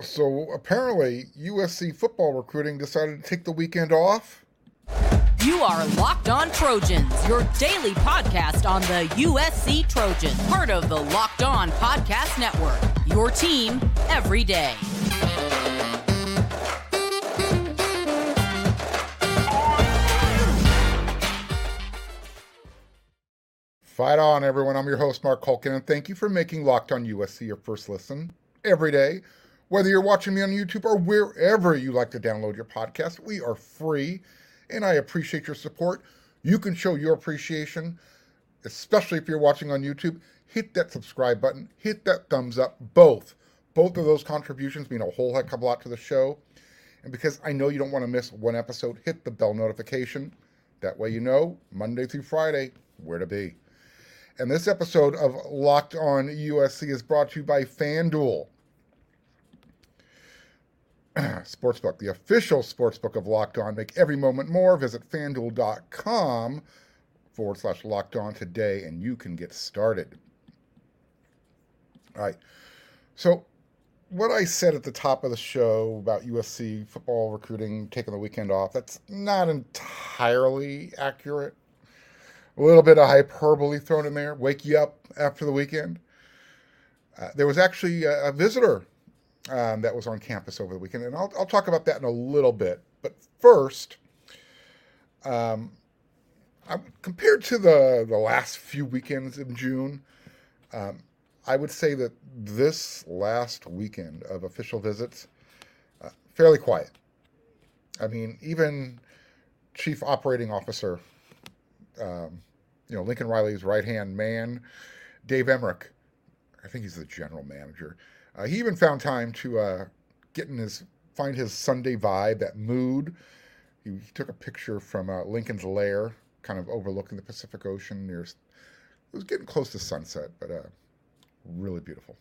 So apparently, USC football recruiting decided to take the weekend off. You are Locked On Trojans, your daily podcast on the USC Trojans, part of the Locked On Podcast Network. Your team every day. Fight on, everyone. I'm your host, Mark Culkin, and thank you for making Locked On USC your first listen every day. Whether you're watching me on YouTube or wherever you like to download your podcast, we are free, and I appreciate your support. You can show your appreciation, especially if you're watching on YouTube. Hit that subscribe button, hit that thumbs up, both. Both of those contributions mean a whole heck of a lot to the show. And because I know you don't want to miss one episode, hit the bell notification. That way you know Monday through Friday where to be. And this episode of Locked On USC is brought to you by FanDuel. Sportsbook, the official sportsbook of Locked On. Make every moment more. Visit fanduel.com forward slash locked on today and you can get started. All right. So, what I said at the top of the show about USC football recruiting taking the weekend off, that's not entirely accurate. A little bit of hyperbole thrown in there, wake you up after the weekend. Uh, there was actually a, a visitor um, that was on campus over the weekend, and I'll, I'll, talk about that in a little bit. But first, um, compared to the, the last few weekends in June, um, I would say that this last weekend of official visits, uh, fairly quiet. I mean, even Chief Operating Officer, um, you know, Lincoln Riley's right hand man, Dave Emmert, I think he's the general manager. Uh, he even found time to uh, get in his find his Sunday vibe, that mood. He, he took a picture from uh, Lincoln's lair, kind of overlooking the Pacific Ocean. Near, it was getting close to sunset, but uh, really beautiful.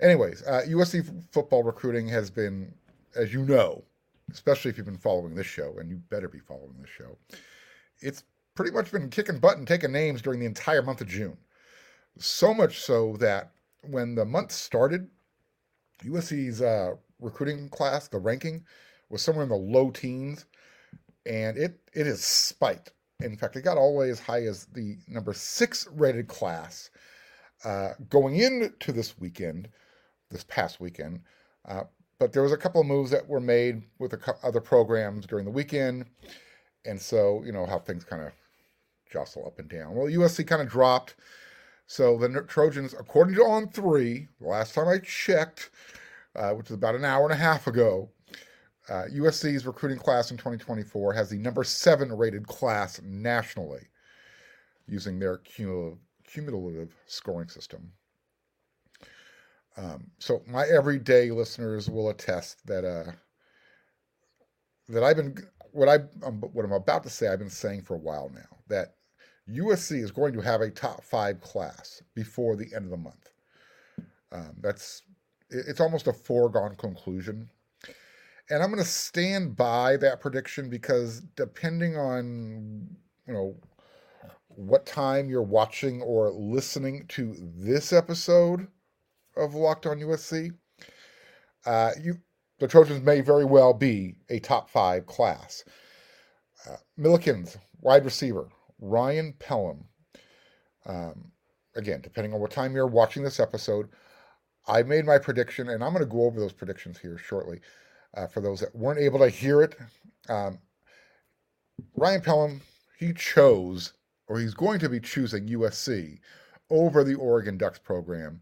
Anyways, USC uh, football recruiting has been, as you know, especially if you've been following this show, and you better be following this show, it's pretty much been kicking butt and taking names during the entire month of June. So much so that when the month started, USC's uh, recruiting class, the ranking, was somewhere in the low teens, and it it has spiked. In fact, it got all the way as high as the number six rated class uh, going into this weekend, this past weekend. Uh, but there was a couple of moves that were made with the other programs during the weekend, and so you know how things kind of jostle up and down. Well, USC kind of dropped. So the Trojans, according to On Three, the last time I checked, uh, which is about an hour and a half ago, uh, USC's recruiting class in 2024 has the number seven rated class nationally using their cumulative, cumulative scoring system. Um, so my everyday listeners will attest that uh, that I've been what I um, what I'm about to say I've been saying for a while now that USC is going to have a top five class before the end of the month. Um, that's it's almost a foregone conclusion. And I'm going to stand by that prediction because depending on, you know, what time you're watching or listening to this episode of Locked on USC, uh, you the Trojans may very well be a top five class. Uh, Millikan's, wide receiver, Ryan Pellum. Um, again, depending on what time you're watching this episode, I made my prediction, and I'm going to go over those predictions here shortly uh, for those that weren't able to hear it. Um, Ryan Pellum, he chose, or he's going to be choosing USC over the Oregon Ducks program,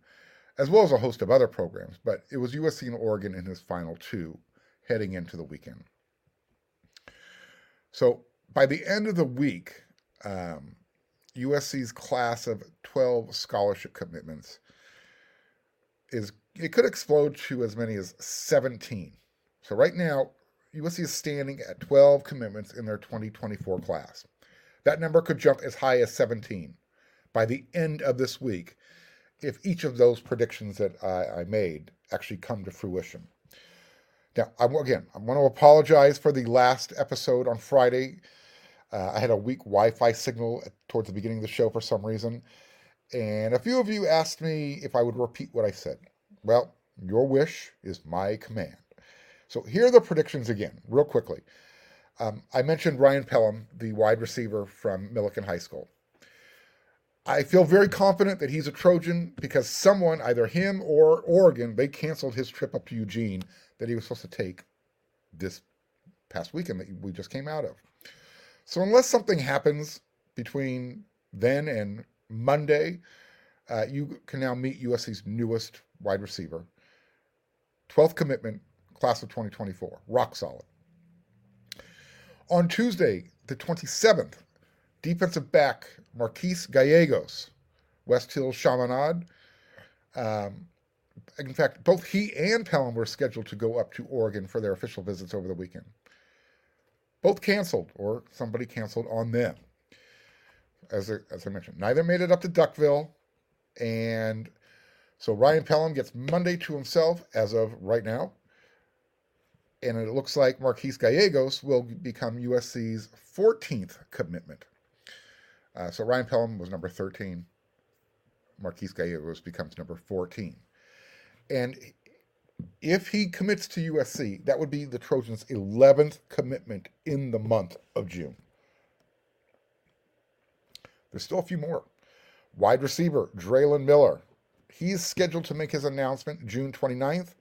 as well as a host of other programs, but it was USC and Oregon in his final two heading into the weekend. So by the end of the week, um, USC's class of 12 scholarship commitments is it could explode to as many as 17. So right now, USC is standing at 12 commitments in their 2024 class. That number could jump as high as 17 by the end of this week if each of those predictions that I, I made actually come to fruition. Now, I, again, I want to apologize for the last episode on Friday. Uh, I had a weak Wi Fi signal towards the beginning of the show for some reason. And a few of you asked me if I would repeat what I said. Well, Your wish is my command. So here are the predictions again, real quickly. Um, I mentioned Ryan Pellum, the wide receiver from Millikan High School. I feel very confident that he's a Trojan because someone, either him or Oregon, they canceled his trip up to Eugene that he was supposed to take this past weekend that we just came out of. So unless something happens between then and Monday, uh, you can now meet USC's newest wide receiver, 12th commitment, class of 2024, rock solid. On Tuesday, the 27th, defensive back Marquise Gallegos, West Hills Chaminade. Um, in fact, both he and Pellum were scheduled to go up to Oregon for their official visits over the weekend. Both canceled, or somebody canceled on them. As I, as I mentioned, neither made it up to Duckville, and so Ryan Pellum gets Monday to himself as of right now. And it looks like Marquise Gallegos will become USC's 14th commitment. Uh, so Ryan Pellum was number 13. Marquise Gallegos becomes number 14. And if he commits to USC, that would be the Trojans' 11th commitment in the month of June. There's still a few more. Wide receiver, Draylen Miller. He's scheduled to make his announcement June 29th.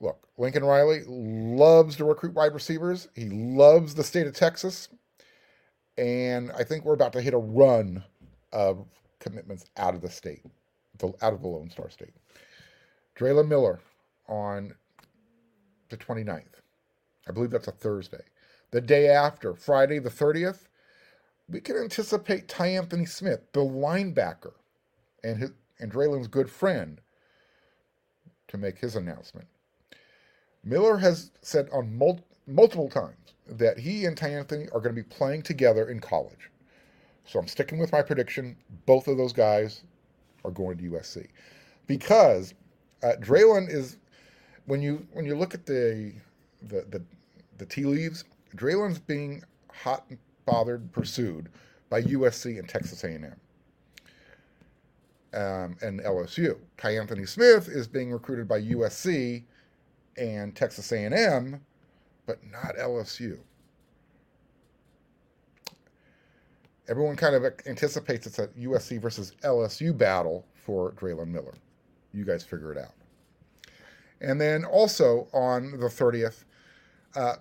Look, Lincoln Riley loves to recruit wide receivers. He loves the state of Texas and I think we're about to hit a run of commitments out of the state, out of the Lone Star State. Draylen Miller on the 29th. I believe that's a Thursday. The day after, Friday the 30th, we can anticipate Ty Anthony Smith, the linebacker, and his and Draylen's good friend, to make his announcement. Miller has said on mul- multiple times that he and Ty Anthony are going to be playing together in college. So I'm sticking with my prediction. Both of those guys are going to USC because uh, is when you when you look at the the the, the tea leaves, Draylen's being hot bothered pursued by USC and Texas A&M. Um, and LSU. Ty Anthony Smith is being recruited by USC and Texas A&M but not LSU. Everyone kind of anticipates it's a USC versus LSU battle for Draylen Miller. You guys figure it out. And then also on the 30th, uh,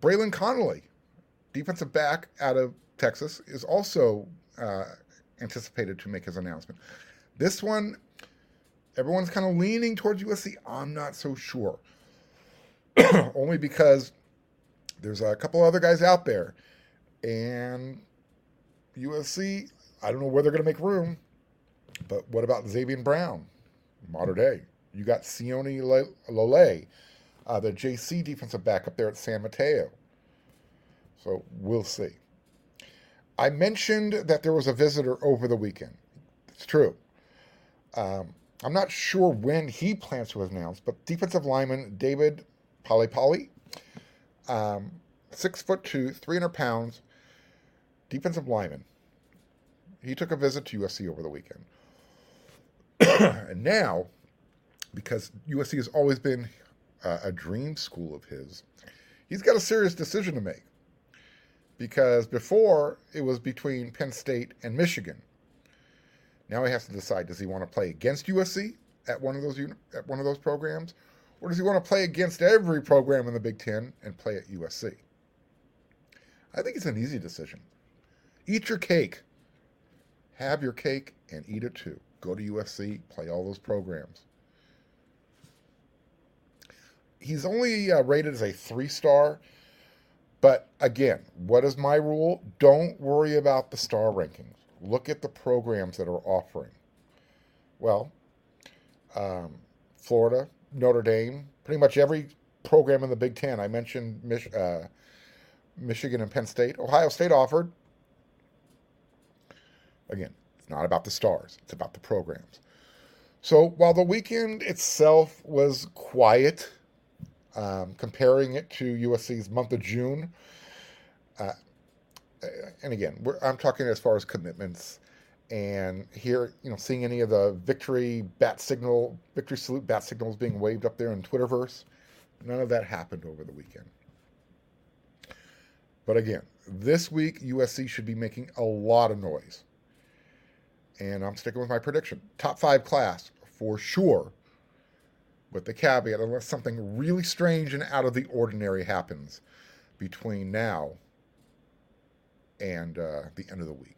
Braylon Conley, defensive back out of Texas, is also uh, anticipated to make his announcement. This one, everyone's kind of leaning towards USC. I'm not so sure. Only because there's a couple other guys out there. And USC, I don't know where they're going to make room, but what about Xavier Brown, Mater Dei? You got Sione Laulea, uh, the JC defensive back up there at San Mateo. So we'll see. I mentioned that there was a visitor over the weekend. It's true. Um, I'm not sure when he plans to announce, but defensive lineman David Polipali um, six foot two, 300 pounds, defensive lineman. He took a visit to USC over the weekend. and now, because USC has always been uh, a dream school of his, he's got a serious decision to make. Because before it was between Penn State and Michigan. Now he has to decide: does he want to play against USC at one of those at one of those programs, or does he want to play against every program in the Big Ten and play at USC? I think it's an easy decision. Eat your cake. Have your cake and eat it too. Go to USC, play all those programs. He's only uh, rated as a three star, but again, what is my rule? Don't worry about the star rankings. Look at the programs that are offering. Well, um, Florida, Notre Dame, pretty much every program in the Big Ten. I mentioned Mich- uh, Michigan and Penn State. Ohio State offered. Again, it's not about the stars, it's about the programs. So while the weekend itself was quiet, um, comparing it to USC's month of June, uh, and again, I'm talking as far as commitments and here, you know, seeing any of the victory bat signal, victory salute bat signals being waved up there in Twitterverse. None of that happened over the weekend. But again, this week USC should be making a lot of noise. And I'm sticking with my prediction. Top five class for sure. With the caveat, unless something really strange and out of the ordinary happens between now and uh, the end of the week.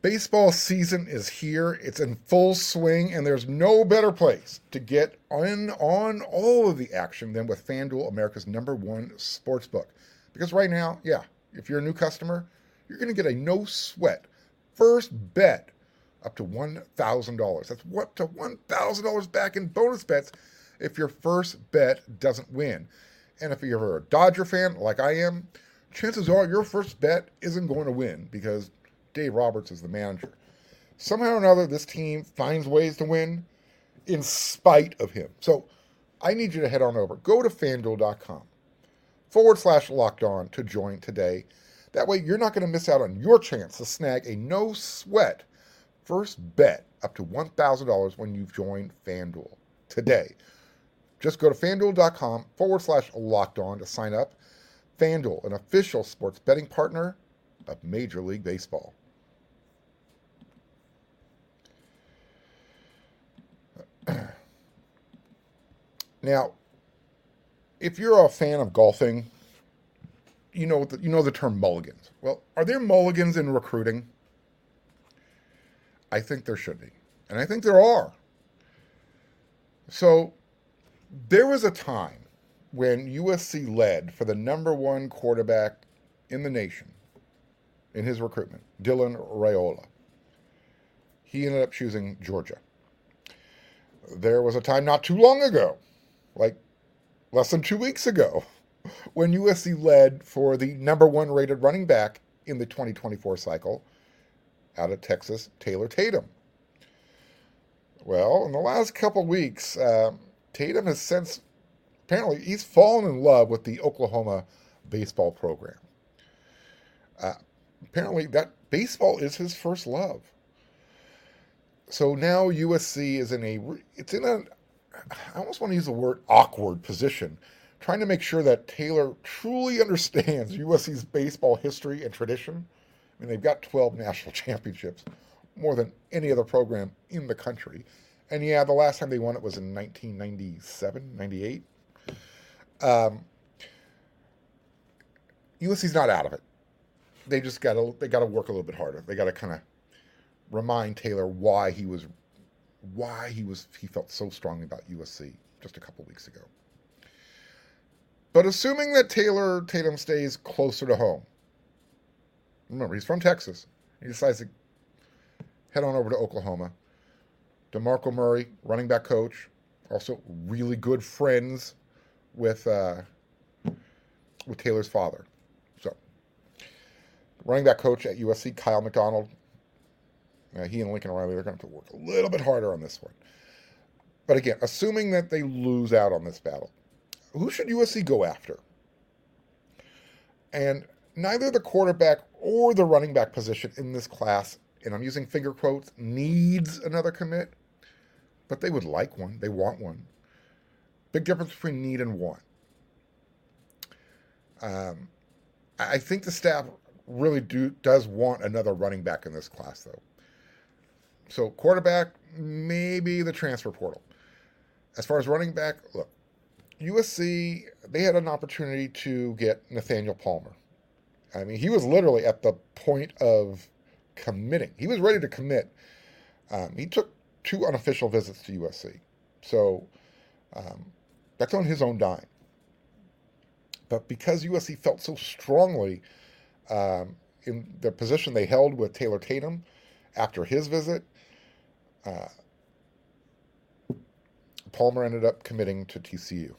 Baseball season is here. It's in full swing, and there's no better place to get on, on all of the action than with FanDuel, America's number one sports book. Because right now, yeah, if you're a new customer, you're going to get a no sweat first bet up to $1,000. That's what to $1,000 back in bonus bets if your first bet doesn't win. And if you're a Dodger fan like I am, chances are your first bet isn't going to win because Dave Roberts is the manager. Somehow or another, this team finds ways to win in spite of him. So I need you to head on over. Go to fanduel.com forward slash locked on to join today. That way, you're not going to miss out on your chance to snag a no sweat first bet up to $1,000 when you've joined FanDuel today. Just go to fanduel.com forward slash locked on to sign up. FanDuel, an official sports betting partner of Major League Baseball. now, if you're a fan of golfing, you know the, you know the term mulligans. Well, are there mulligans in recruiting? I think there should be, and I think there are. So, there was a time when USC led for the number one quarterback in the nation in his recruitment, Dylan Raiola. He ended up choosing Georgia. There was a time not too long ago, like less than two weeks ago, when USC led for the number one rated running back in the 2024 cycle out of Texas, Taylor Tatum. Well, in the last couple weeks, uh, Tatum has since apparently he's fallen in love with the Oklahoma baseball program. Uh, apparently, that baseball is his first love. So now USC is in a it's in a I almost want to use the word awkward position, trying to make sure that Taylor truly understands USC's baseball history and tradition. I mean, they've got 12 national championships, more than any other program in the country. And yeah, the last time they won it was in 1997, 98. Um, USC's not out of it. They just got to they got to work a little bit harder. They got to kind of remind Taylor why he was why he was he felt so strongly about USC just a couple weeks ago. But assuming that Taylor Tatum stays closer to home, remember he's from Texas. He decides to head on over to Oklahoma. DeMarco Murray, running back coach, also really good friends with uh, with Taylor's father. So, running back coach at USC, Kiel McDonald, uh, he and Lincoln Riley are going to have to work a little bit harder on this one. But again, assuming that they lose out on this battle, who should USC go after? And neither the quarterback or the running back position in this class, and I'm using finger quotes, needs another commit, but they would like one. They want one. Big difference between need and want. Um, I think the staff really do does want another running back in this class, though. So quarterback, maybe the transfer portal. As far as running back, look, USC they had an opportunity to get Nathaniel Palmer. I mean, he was literally at the point of committing. He was ready to commit. Um, he took two unofficial visits to USC, so um, that's on his own dime. But because USC felt so strongly um, in the position they held with Taylor Tatum after his visit, uh, Palmer ended up committing to TCU.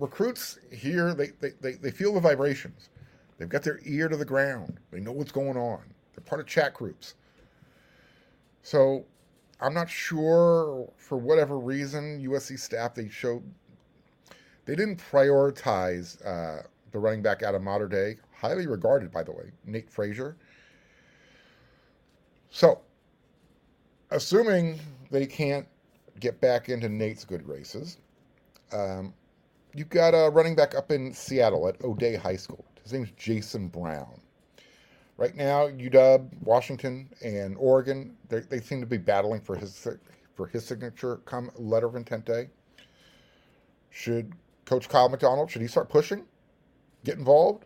recruits here, they, they, they, they feel the vibrations. They've got their ear to the ground. They know what's going on. They're part of chat groups. So I'm not sure, for whatever reason, USC staff, they showed They didn't prioritize uh, the running back out of Mater Dei, highly regarded, by the way, Nate Frazier. So, assuming they can't get back into Nate's good graces, um, you've got a running back up in Seattle at O'Dea High School. His name's Jason Brown. Right now, UW, Washington, and Oregon, they seem to be battling for his for his signature come letter of intent day. Should Coach Kiel McDonald should he start pushing, get involved?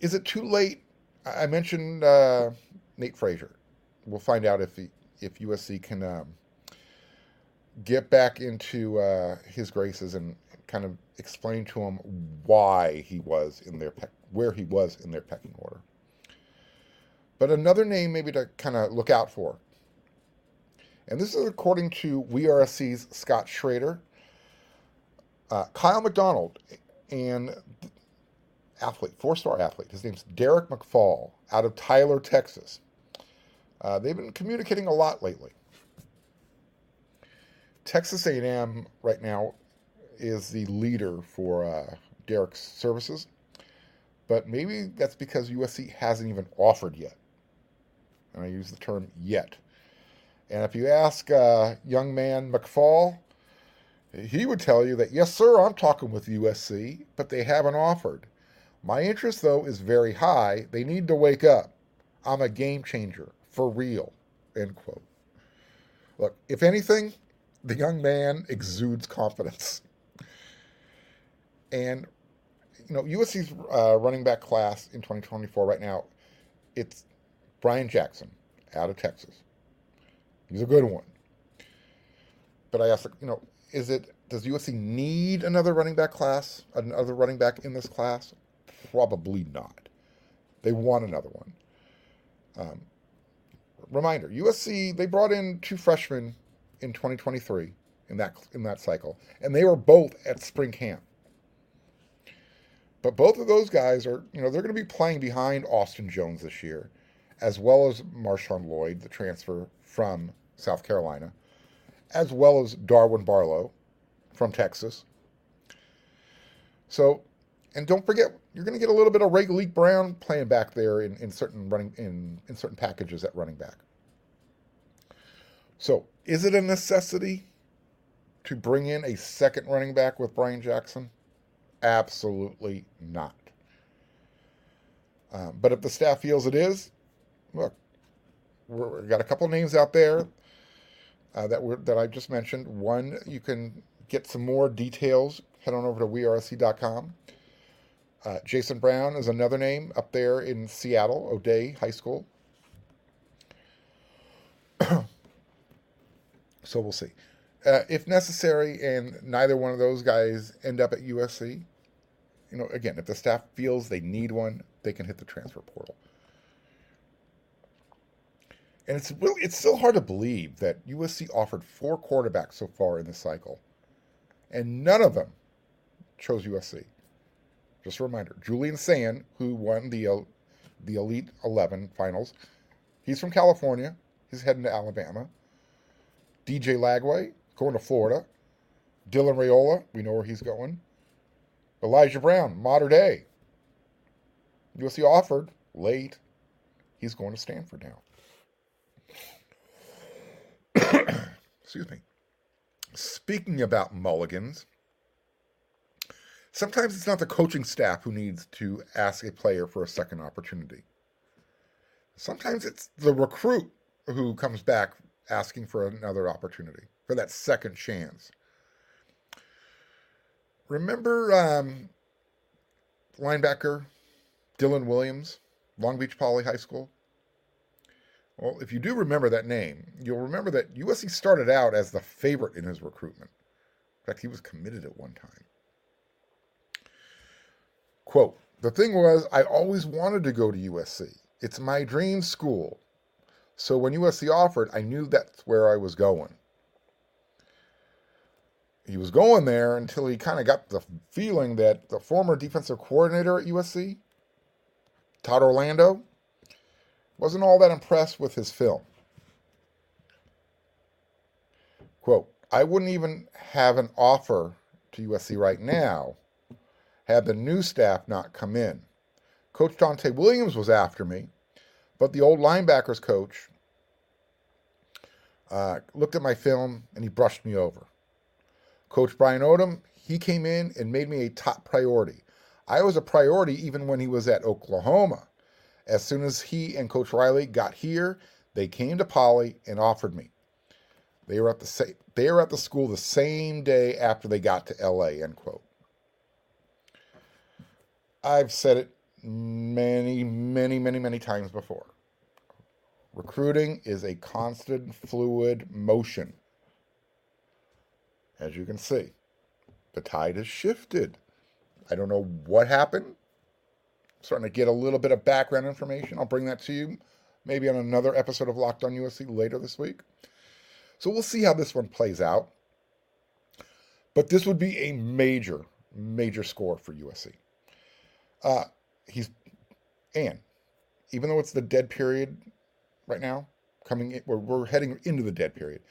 Is it too late? I mentioned uh, Nate Frazier. We'll find out if if USC can um, get back into uh, his graces and kind of explain to him why he was in their pe- where he was in their pecking order. But another name maybe to kind of look out for, and this is according to WeAreSC's Scott Schrader, uh, Kiel McDonald, and athlete, four-star athlete. His name's Derek McFall out of Tyler, Texas. Uh, they've been communicating a lot lately. Texas A&M right now is the leader for uh, Derek's services, but maybe that's because USC hasn't even offered yet. And I use the term yet. And if you ask uh, young man McFall, he would tell you that, yes, sir, I'm talking with USC, but they haven't offered. My interest, though, is very high. They need to wake up. I'm a game changer, for real. End quote. Look, if anything, the young man exudes confidence. And, you know, USC's uh, running back class in 2024 right now, it's Bryan Jackson out of Texas. He's a good one. But I ask, you know, is it, does USC need another running back class, another running back in this class? Probably not. They want another one. Um, reminder: USC they brought in two freshmen in 2023 in that in that cycle, and they were both at spring camp. But both of those guys are, you know, they're going to be playing behind Austin Jones this year, as well as Marshawn Lloyd, the transfer from South Carolina, as well as Darwin Barlow from Texas. So, and don't forget, you're going to get a little bit of Raleek Brown playing back there in, in certain running in, in certain packages at running back. So, is it a necessity to bring in a second running back with Bryan Jackson? Absolutely not. Um, but if the staff feels it is, look, we've got a couple names out there uh, that were that I just mentioned. One, you can get some more details. Head on over to wearesc.com. Uh, Jason Brown is another name up there in Seattle, O'Dea High School. So we'll see. Uh, if necessary, and neither one of those guys end up at USC, you know, again, if the staff feels they need one, they can hit the transfer portal. And it's really, it's still hard to believe that USC offered four quarterbacks so far in this cycle, and none of them chose USC. Just a reminder: Julian Sayin, who won the uh, the Elite Eleven finals, he's from California. He's heading to Alabama. DJ Lagway going to Florida. Dylan Raiola, we know where he's going. Elijah Brown, Mater Dei. USC offered late. He's going to Stanford now. Excuse me. Speaking about mulligans, sometimes it's not the coaching staff who needs to ask a player for a second opportunity. Sometimes it's the recruit who comes back asking for another opportunity, for that second chance. Remember um, linebacker Dylan Williams, Long Beach Poly High School? Well, if you do remember that name, you'll remember that USC started out as the favorite in his recruitment. In fact, he was committed at one time. Quote, the thing was, I always wanted to go to USC. It's my dream school. So when USC offered, I knew that's where I was going. He was going there until he kind of got the feeling that the former defensive coordinator at USC, Todd Orlando, wasn't all that impressed with his film. Quote, I wouldn't even have an offer to USC right now had the new staff not come in. Coach Donte Williams was after me, but the old linebackers coach uh, looked at my film and he brushed me over. Coach Brian Odom, he came in and made me a top priority. I was a priority even when he was at Oklahoma. As soon as he and Coach Riley got here, they came to Poly and offered me. They were at the sa- they were at the school the same day after they got to LA. End quote. I've said it many, many, many, many times before. Recruiting is a constant, fluid motion. As you can see, the tide has shifted. I don't know what happened. starting to get a little bit of background information. I'll bring that to you maybe on another episode of Locked On USC later this week. So we'll see how this one plays out. But this would be a major, major score for USC. Uh, he's and even though it's the dead period right now, coming in, we're, we're heading into the dead period.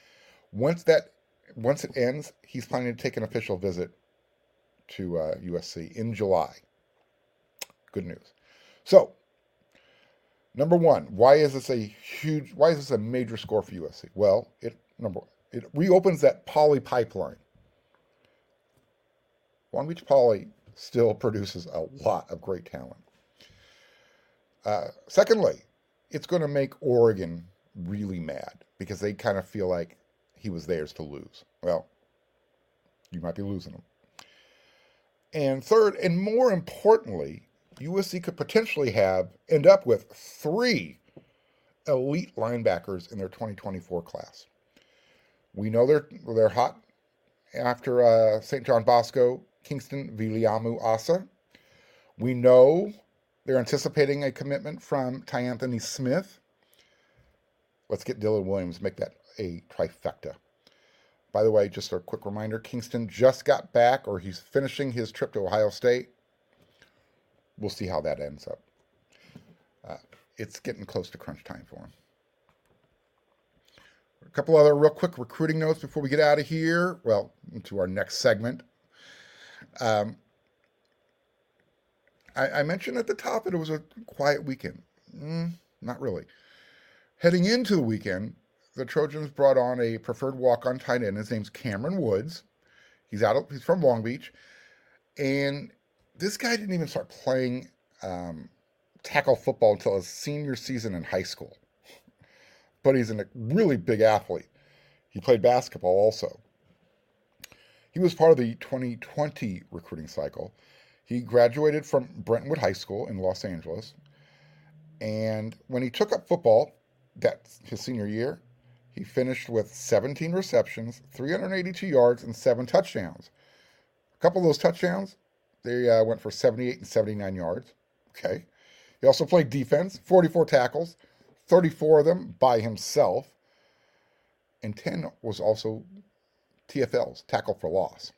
Once that once it ends, he's planning to take an official visit to uh, USC in July. Good news. So, number one, why is this a huge? Why is this a major score for USC? Well, it number it reopens that Poly pipeline. Long Beach Poly still produces a lot of great talent. Uh, secondly, it's going to make Oregon really mad because they kind of feel like he was theirs to lose. Well, you might be losing them. And third, and more importantly, USC could potentially have end up with three elite linebackers in their 2024 class. We know they're they're hot after uh, St. John Bosco, Kingston Viliamu Asa. We know they're anticipating a commitment from Tyanthony Smith. Let's get Dylan Williams, make that a trifecta. By the way, just a quick reminder Kingston just got back, or he's finishing his trip to Ohio State. We'll see how that ends up. Uh, it's getting close to crunch time for him. A couple other real quick recruiting notes before we get out of here. Well, into our next segment. Um, I, I, mentioned at the top that it was a quiet weekend. Mm, not really. Heading into the weekend, the Trojans brought on a preferred walk-on tight end. His name's Cameron Woods. He's out. He's from Long Beach, and this guy didn't even start playing um, tackle football until his senior season in high school. But he's a really big athlete. He played basketball also. He was part of the 2020 recruiting cycle. He graduated from Brentwood High School in Los Angeles. And when he took up football, that's his senior year, he finished with 17 receptions, 382 yards, and seven touchdowns. A couple of those touchdowns, they uh, went for 78 and 79 yards. Okay. He also played defense, 44 tackles, 34 of them by himself, and 10 was also TFLs, tackle for loss.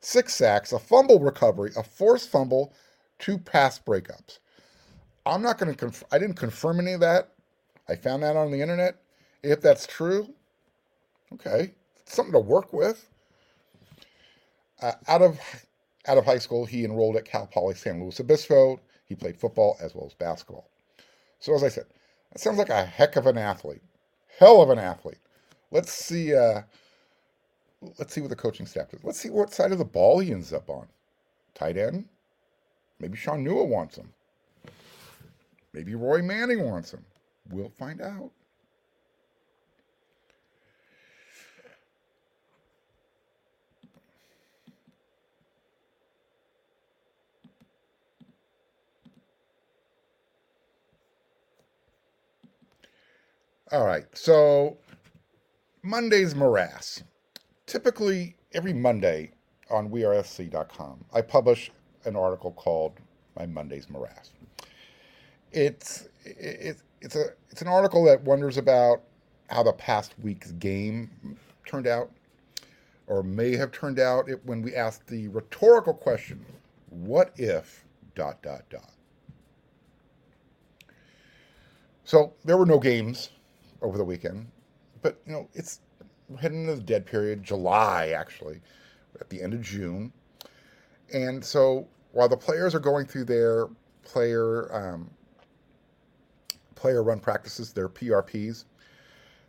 Six sacks, a fumble recovery, a forced fumble, two pass breakups. I'm not going to, conf- I didn't confirm any of that. I found that on the internet. If that's true, okay, something to work with. Uh, out of out of high school, he enrolled at Cal Poly San Luis Obispo. He played football as well as basketball. So as I said, that sounds like a heck of an athlete, hell of an athlete. Let's see. Uh, let's see what the coaching staff does. Let's see what side of the ball he ends up on. Tight end. Maybe Shaun Nua wants him. Maybe Roy Manning wants him. We'll find out. All right. So Monday's morass. Typically, every Monday on wearesc.com, I publish an article called "My Monday's Morass." It's it, it's a it's an article that wonders about how the past week's game turned out, or may have turned out it, when we asked the rhetorical question, "What if?" dot dot dot. So there were no games over the weekend. But you know, it's heading into the dead period, July actually. at the end of June. And so while the players are going through their player um, player run practices, their PRPs,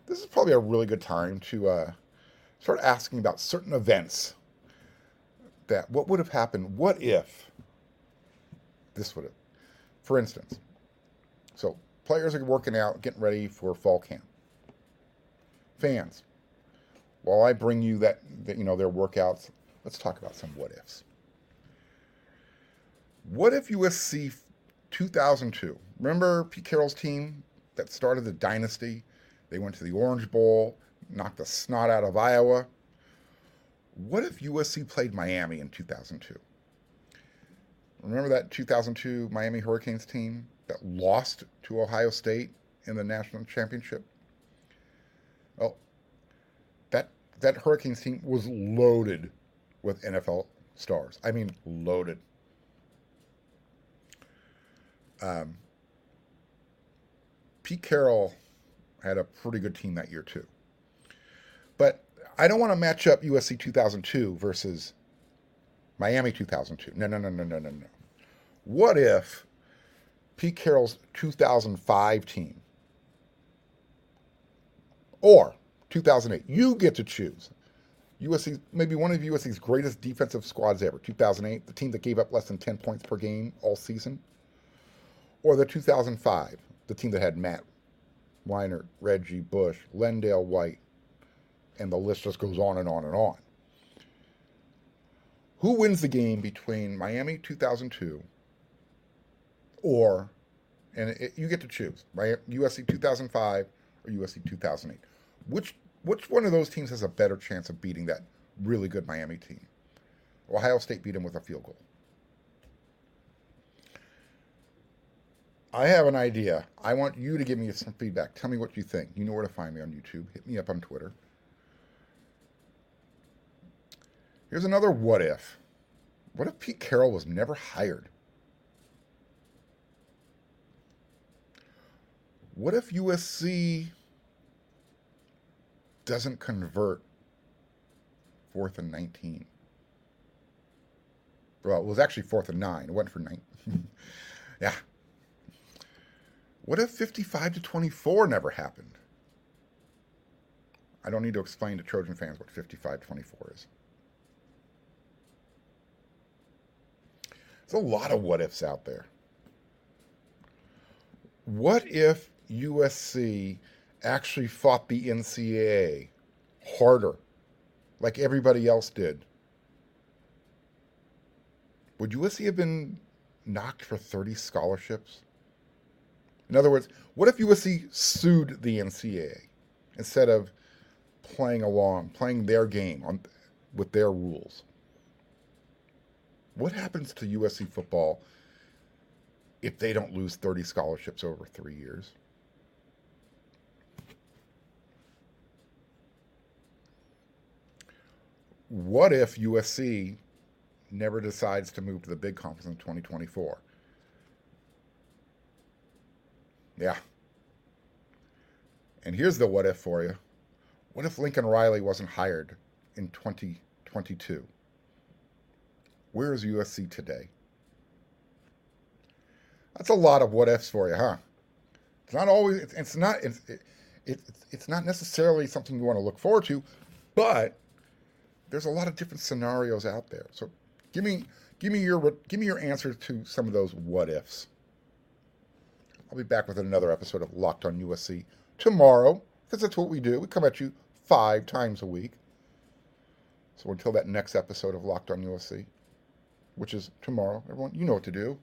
this is probably a really good time to uh, start asking about certain events that what would have happened, what if this would have, for instance, so players are working out, getting ready for fall camp. Fans, while I bring you that, that you know their workouts, let's talk about some what ifs. What if USC 2002? Remember Pete Carroll's team that started the dynasty? They went to the Orange Bowl, knocked the snot out of Iowa. What if USC played Miami in 2002? Remember that 2002 Miami Hurricanes team that lost to Ohio State in the national championship? Well, that Hurricanes team was loaded with NFL stars. I mean, loaded. Um, Pete Carroll had a pretty good team that year too. But I don't want to match up USC 2002 versus Miami 2002. No, no, no, no, no, no, no. What if Pete Carroll's 2005 team or 2008? You get to choose. USC, maybe one of USC's greatest defensive squads ever. 2008, the team that gave up less than 10 points per game all season. Or the 2005, the team that had Matt Leinart, Reggie Bush, LenDale White, and the list just goes on and on and on. Who wins the game between Miami 2002 or, and it, you get to choose, right? USC 2005 or USC 2008. Which which one of those teams has a better chance of beating that really good Miami team? Ohio State beat them with a field goal. I have an idea. I want you to give me some feedback. Tell me what you think. You know where to find me on YouTube. Hit me up on Twitter. Here's another what if. What if Pete Carroll was never hired? What if USC doesn't convert fourth and 19? Well, it was actually fourth and nine. It went for nine. yeah. What if 55 to 24 never happened? I don't need to explain to Trojan fans what 55 24 is. There's a lot of what ifs out there. What if USC actually fought the NCAA harder, like everybody else did? Would USC have been knocked for 30 scholarships? In other words, what if USC sued the NCAA instead of playing along, playing their game on, with their rules? What happens to USC football if they don't lose 30 scholarships over three years? What if USC never decides to move to the big conference in 2024? Yeah. And here's the what if for you. What if Lincoln Riley wasn't hired in 2022? Where is USC today? That's a lot of what ifs for you, huh? It's not always. It's, it's not. It's, it, it, it's not necessarily something you want to look forward to, but there's a lot of different scenarios out there. So, give me, give me your, give me your answer to some of those what ifs. I'll be back with another episode of Locked on USC tomorrow, because that's what we do. We come at you five times a week. So until that next episode of Locked on USC, which is tomorrow, everyone, you know what to do.